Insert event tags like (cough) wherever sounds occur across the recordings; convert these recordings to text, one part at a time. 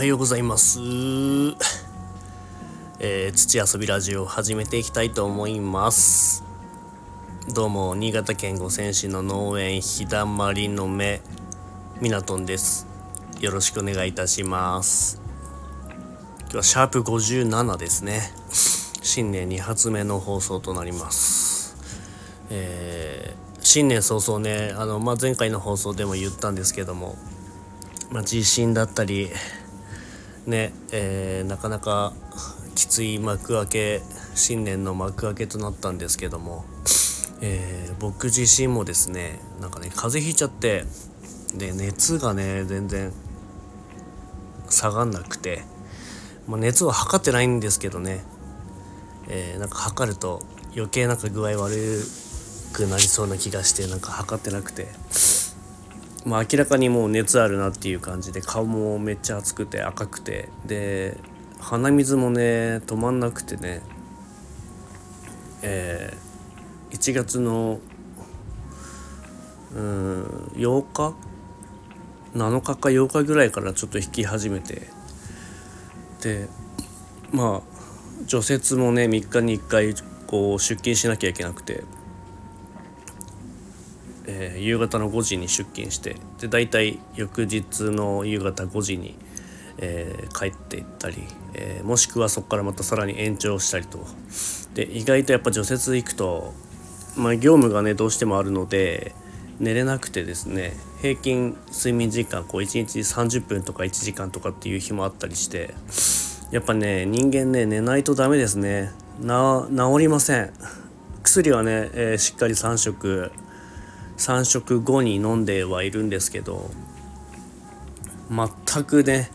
はようございます。えー、土遊びラジオを始めていきたいと思います。どうも、新潟県五泉市の農園ひだまりの目、みなとんです。よろしくお願いいたします。今日はシャープ57ですね。新年2発目の放送となります。えー、新年早々ね、あの、まあ、前回の放送でも言ったんですけども、まあ、地震だったり、ね、えー、なかなかきつい幕開け新年の幕開けとなったんですけども、えー、僕自身もですねなんかね風邪ひいちゃってで熱がね全然下がんなくて、まあ、熱は測ってないんですけどね、えー、なんか測ると余計なんか具合悪くなりそうな気がしてなんか測ってなくて。まあ、明らかにもう熱あるなっていう感じで顔もめっちゃ熱くて赤くて。で鼻水もね止まんなくてね。えー、1月のうん8日？7日か8日ぐらいからちょっと引き始めて。でまあ除雪もね3日に1回こう出勤しなきゃいけなくて。えー、夕方の5時に出勤してで大体翌日の夕方5時に、えー、帰っていったり、えー、もしくはそこからまたさらに延長したりと。で意外とやっぱ除雪行くと、まあ、業務がねどうしてもあるので寝れなくてですね平均睡眠時間こう1日30分とか1時間とかっていう日もあったりしてやっぱね人間ね寝ないとダメですね。な治りません。薬はね、えー、しっかり3食3食後に飲んではいるんですけど全くね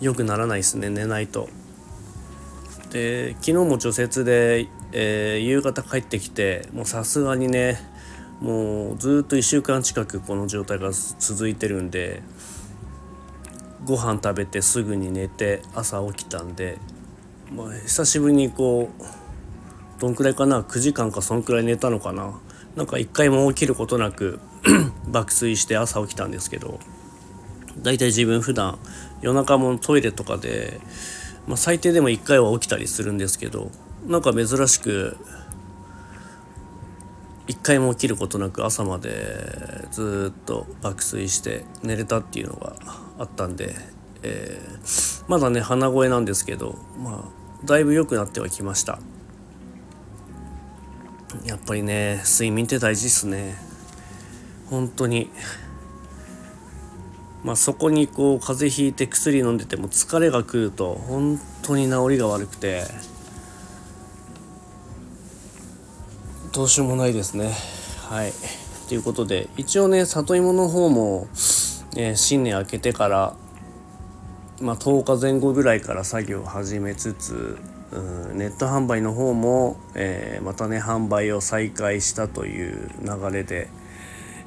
良くならないですね寝ないと。で昨日も除雪で、えー、夕方帰ってきてもうさすがにねもうずっと1週間近くこの状態が続いてるんでご飯食べてすぐに寝て朝起きたんで、まあ、久しぶりにこうどんくらいかな9時間かそんくらい寝たのかななんか一回も起きることなく (clears throat) 爆睡して朝起きたんですけど大体自分普段夜中もトイレとかで、まあ、最低でも1回は起きたりするんですけどなんか珍しく1回も起きることなく朝までずっと爆睡して寝れたっていうのがあったんで、えー、まだね鼻声なんですけどまあだいぶ良くなってはきました。やっぱりね睡眠って大事っすね。本当に。まあそこにこう風邪ひいて薬飲んでても疲れが来ると本当に治りが悪くてどうしようもないですね。はい。ということで一応ね里芋の方も、え新年明けてからまあ、10日前後ぐらいから作業を始めつつうんネット販売の方も、えー、またね販売を再開したという流れで、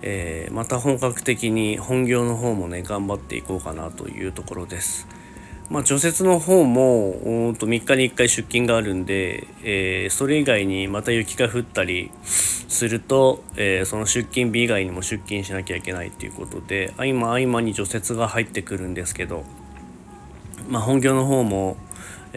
えー、また本格的に本業の方もね頑張っていこうかなというところです。まあ、除雪の方もと3日に1回出勤があるんで、えー、それ以外にまた雪が降ったりすると、えー、その出勤日以外にも出勤しなきゃいけないということで合間合間に除雪が入ってくるんですけど、まあ、本業の方も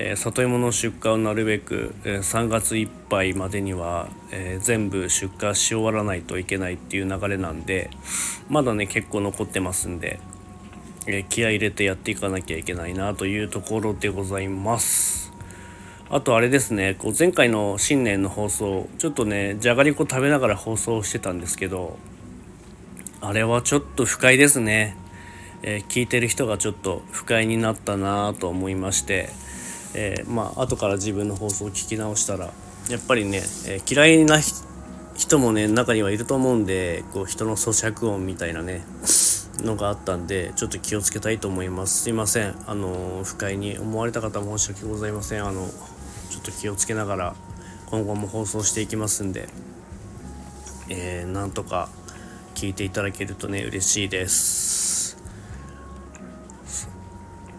え、里芋の出荷をなるべく、え、3月いっぱいまでには、え、全部出荷し終わらないといけないっていう流れなんでまだね結構残ってますんで、え気合入れてやっていかなきゃいけないなというところでございます。あとあれですねこう前回の新年の放送ちょっとねじゃがりこ食べながら放送してたんですけどあれはちょっと不快ですね。え聞いてる人がちょっと不快になったなと思いまして。えー、まあ後から自分の放送を聞き直したらやっぱりね、えー、嫌いな人もね中にはいると思うんでこう人の咀嚼音みたいなねのがあったんでちょっと気をつけたいと思います。すいません。あの不快に思われた方申し訳ございません。あのちょっと気をつけながら今後も放送していきますんで、えー、なんとか聞いていただけるとね嬉しいです。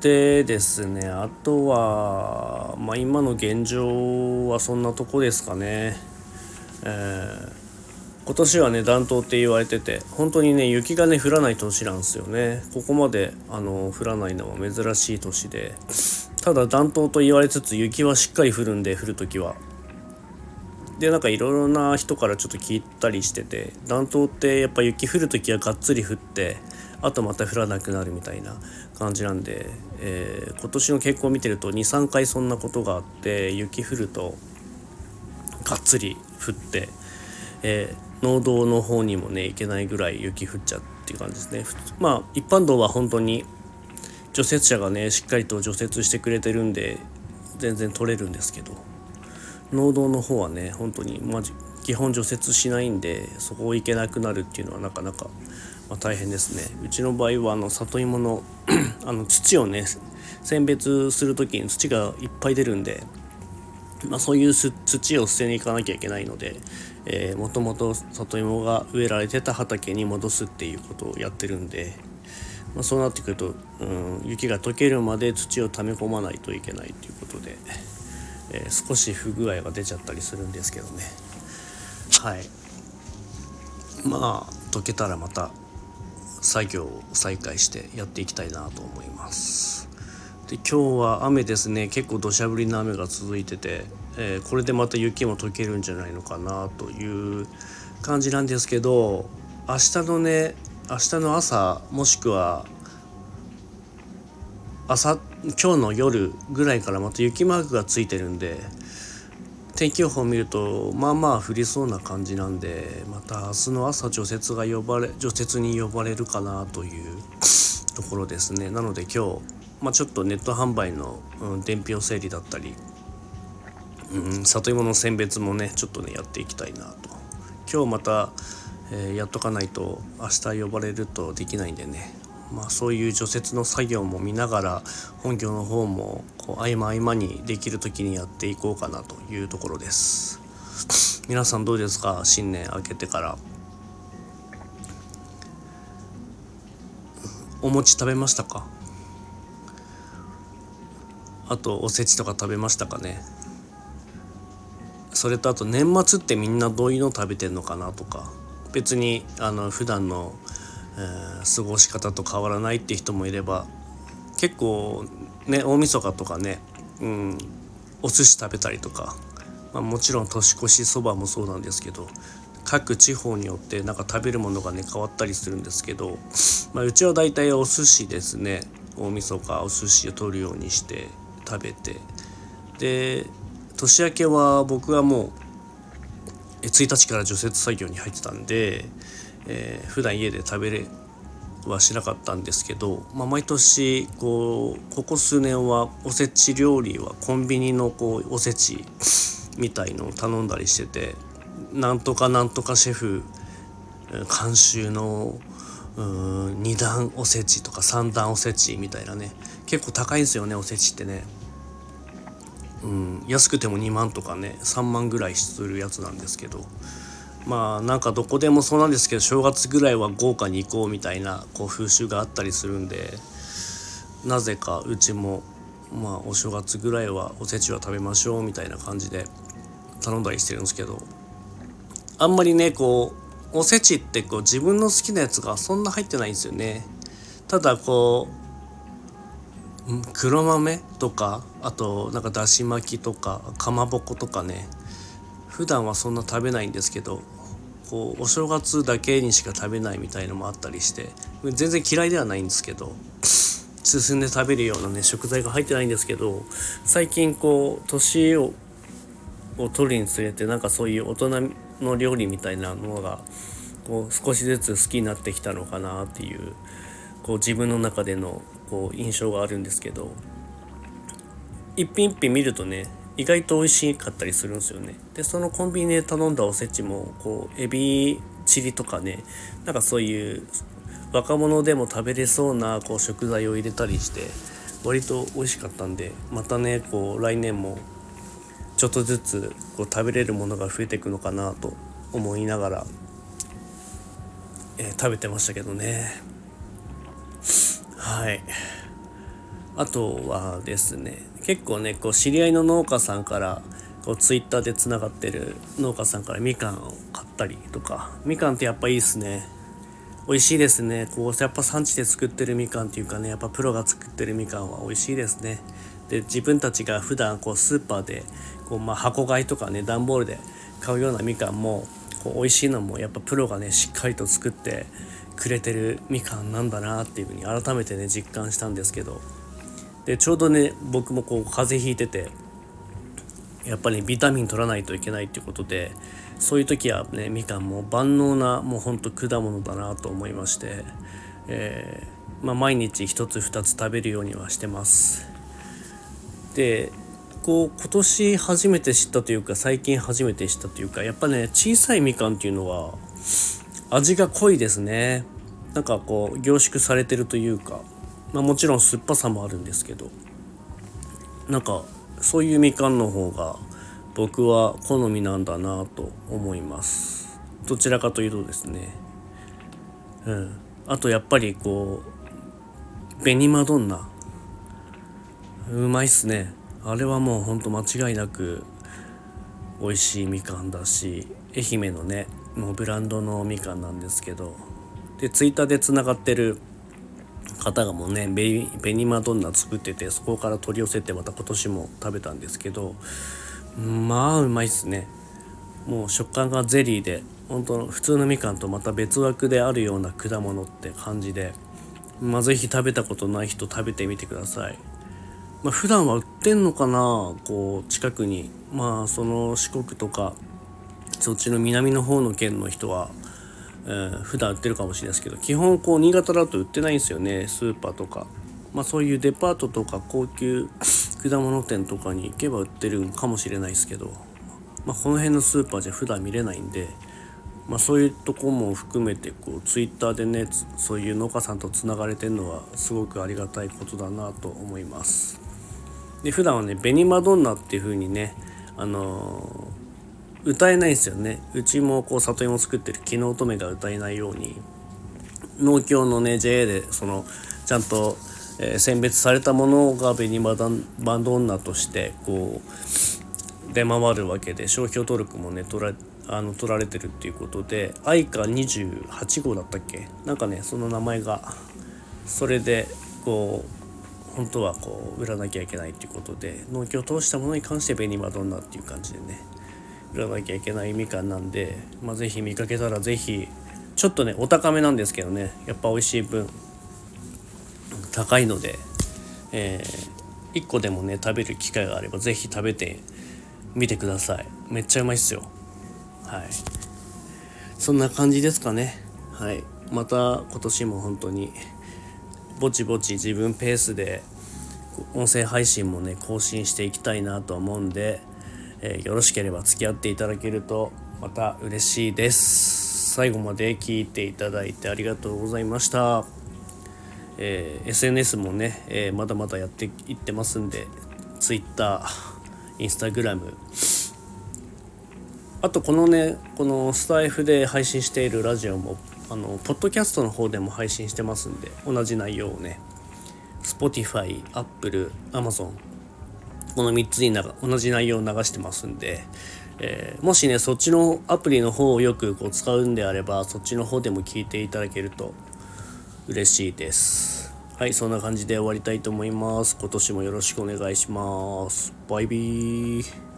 でですね。あとは、まあ、今の現状はそんなとこですかね。えー今年はね暖冬って言われてて本当にね雪がね降らない年なんですよね。ここまであの降らないのは珍しい年で。ただ暖冬と言われつつ雪はしっかり降るんで降る時は。でなんかいろいろな人からちょっと聞いたりしてて暖冬ってやっぱ雪降る時はがっつり降ってあとまた降らなくなるみたいな感じなんで、えー、今年の傾向を見てると23回そんなことがあって雪降るとがっつり降って、えー、農道の方にもね行けないぐらい雪降っちゃうっていう感じですね。まあ一般道は本当に除雪車がねしっかりと除雪してくれてるんで全然取れるんですけど農道の方はね本当にマジ基本除雪しないんでそこを行けなくなるっていうのはなかなか、まあ、大変ですねうちの場合はあの里芋の (clears throat) あの土をね選別する時に土がいっぱい出るんで、まあ、そういう土を捨てに行かなきゃいけないので、えー、もともと里芋が植えられてた畑に戻すっていうことをやってるんで、まあ、そうなってくると、うん、雪が溶けるまで土を溜め込まないといけないということで。えー、少し不具合が出ちゃったりするんですけどねはい。まあ解けたらまた作業を再開してやっていきたいなと思います。で今日は雨ですね。結構土砂降りの雨が続いてて、えー、これでまた雪も溶けるんじゃないのかなという感じなんですけど明日のね明日の朝もしくは朝今日の夜ぐらいからまた雪マークがついてるんで天気予報を見るとまあまあ降りそうな感じなんでまた明日の朝除雪が呼ばれ除雪に呼ばれるかなという (coughs) ところですね。なので今日、まあ、ちょっとネット販売の、うん、伝票整理だったり、うん、里芋の選別もねちょっとねやっていきたいなと。今日また、えー、やっとかないと明日呼ばれるとできないんでね。まあ、そういう除雪の作業も見ながら本業の方もこう合間合間にできる時にやっていこうかなというところです。(laughs) 皆さんどうですか？新年明けてから。お餅食べましたか？あとおせちとか食べましたかね？それとあと年末ってみんなどういうの食べてんのかなとか。別にあの普段のえー、過ごし方と変わらないって人もいれば結構ね大晦日とかね、うん、お寿司食べたりとか、まあ、もちろん年越しそばもそうなんですけど各地方によってなんか食べるものがね変わったりするんですけど、まあ、うちはだいたいお寿司ですね大晦日お寿司を取るようにして食べてで年明けは僕はもう1日から除雪作業に入ってたんでえー、普段家で食べれはしなかったんですけど、まあ、毎年こうここ数年はおせち料理はコンビニのこうおせちみたいのを頼んだりしててなんとかなんとかシェフ監修の2段おせちとか3段おせちみたいなね結構高いんですよねおせちってね。うん、安くても2万とかね3万ぐらいするやつなんですけどまあなんかどこでもそうなんですけど正月ぐらいは豪華に行こうみたいなこう風習があったりするんでなぜかうちもまあお正月ぐらいはおせちは食べましょうみたいな感じで頼んだりしてるんですけどあんまりねこうおせちってこう自分の好きなやつがそんな入ってないんですよね。ただこう黒豆とかあとなんかだし巻きとかかまぼことかね普段はそんな食べないんですけどこうお正月だけにしか食べないみたいのもあったりして全然嫌いではないんですけど進んで食べるようなね食材が入ってないんですけど最近こう年をを取るにつれてなんかそういう大人の料理みたいなものがこう少しずつ好きになってきたのかなっていうこう自分の中でのこう印象があるんですけど一品一品見るとね意外と美味しかったりするんですよね。でそのコンビニで頼んだおせちもこうエビチリとかねなんかそういう若者でも食べれそうなこう食材を入れたりして割と美味しかったんでまたねこう来年もちょっとずつこう食べれるものが増えていくのかなと思いながら、えー、食べてましたけどね。はい。あとはですね結構ねこう知り合いの農家さんからこうツイッターでつながってる農家さんからみかんを買ったりとか。みかんってやっぱいいですね。美味しいですね。こうやっぱ産地で作ってるみかんっていうかねやっぱプロが作ってるみかんは美味しいですね。で自分たちが普段こうスーパーでこうまあ箱買いとかね段ボールで買うようなみかんもこう美味しいのもやっぱプロがねしっかりと作ってくれてるみかんなんだなっていうふうに改めてね実感したんですけど。でちょうどね僕もこう風邪ひいててやっぱりビタミン取らないといけないっていうことでそういう時はねみかんも万能なもうほんと果物だなと思いまして、えー、まあ、毎日1つ2つ食べるようにはしてます。でこう今年初めて知ったというか最近初めて知ったというかやっぱね小さいみかんっていうのは味が濃いですね。なんかこう凝縮されてるというか、まあ、もちろん酸っぱさもあるんですけどなんかそういうみかんの方が僕は好みなんだなと思います。どちらかというとですね。うん。あとやっぱりこう紅マドンナ。うまいっすね。あれはもうほんと間違いなく美味しいみかんだし愛媛のねもうブランドのみかんなんですけど。でツイッターでつながってる方がもうね紅マドンナ作っててそこから取り寄せてまた今年も食べたんですけどまあうまいっすね。もう食感がゼリーで本当の普通のみかんとまた別枠であるような果物って感じでまあ是非食べたことない人食べてみてください。まあ普段は売ってんのかなこう近くに。まあその四国とかそっちの南の方の県の人はえー、普段売ってるかもしれないですけど基本こう新潟だと売ってないんですよね。スーパーとか。まあそういうデパートとか高級果物店とかに行けば売ってるかもしれないですけど、まあ、この辺のスーパーじゃ普段見れないんで、まあ、そういうとこも含めてこうツイッターでねそういう農家さんとつながれてるのはすごくありがたいことだなと思います。で普段はね紅マドンナっていう風にねあの歌えないんですよね。うちもこう里芋を作ってる。昨日乙女が歌えないように。農協のね JA でそのちゃんと、えー、選別されたものが紅バダンバンド女としてこう出回るわけで商標登録もね取らあの取られてるっていうことで愛花28号だったっけ？なんかねその名前がそれでこう本当はこう売らなきゃいけないっていうことで農協を通したものに関して紅マドンナっていう感じでね。らなきゃいけないみかんなんで、まあ、ぜひ見かけたらぜひちょっとねお高めなんですけどね。やっぱ美味しい分高いので、えー、1個でもね食べる機会があればぜひ食べてみてください。めっちゃうまいっすよ。はい。そんな感じですかね。はい。また今年も本当にぼちぼち自分ペースで音声配信もね更新していきたいなと思うんでえー、よろしければ付き合っていただけるとまた嬉しいです。最後まで聞いていただいてありがとうございました、えー、SNS もね、えー、まだまだやっていってますんで Twitter、Instagram あとこのねこのスタイフで配信しているラジオもあのポッドキャストの方でも配信してますんで同じ内容をね Spotify、Apple、Amazon この3つに同じ内容を流してますんで、えー、もしねそっちのアプリの方をよくこう使うんであればそっちの方でも聞いていただけると嬉しいです。はいそんな感じで終わりたいと思います。今年もよろしくお願いします。バイビー。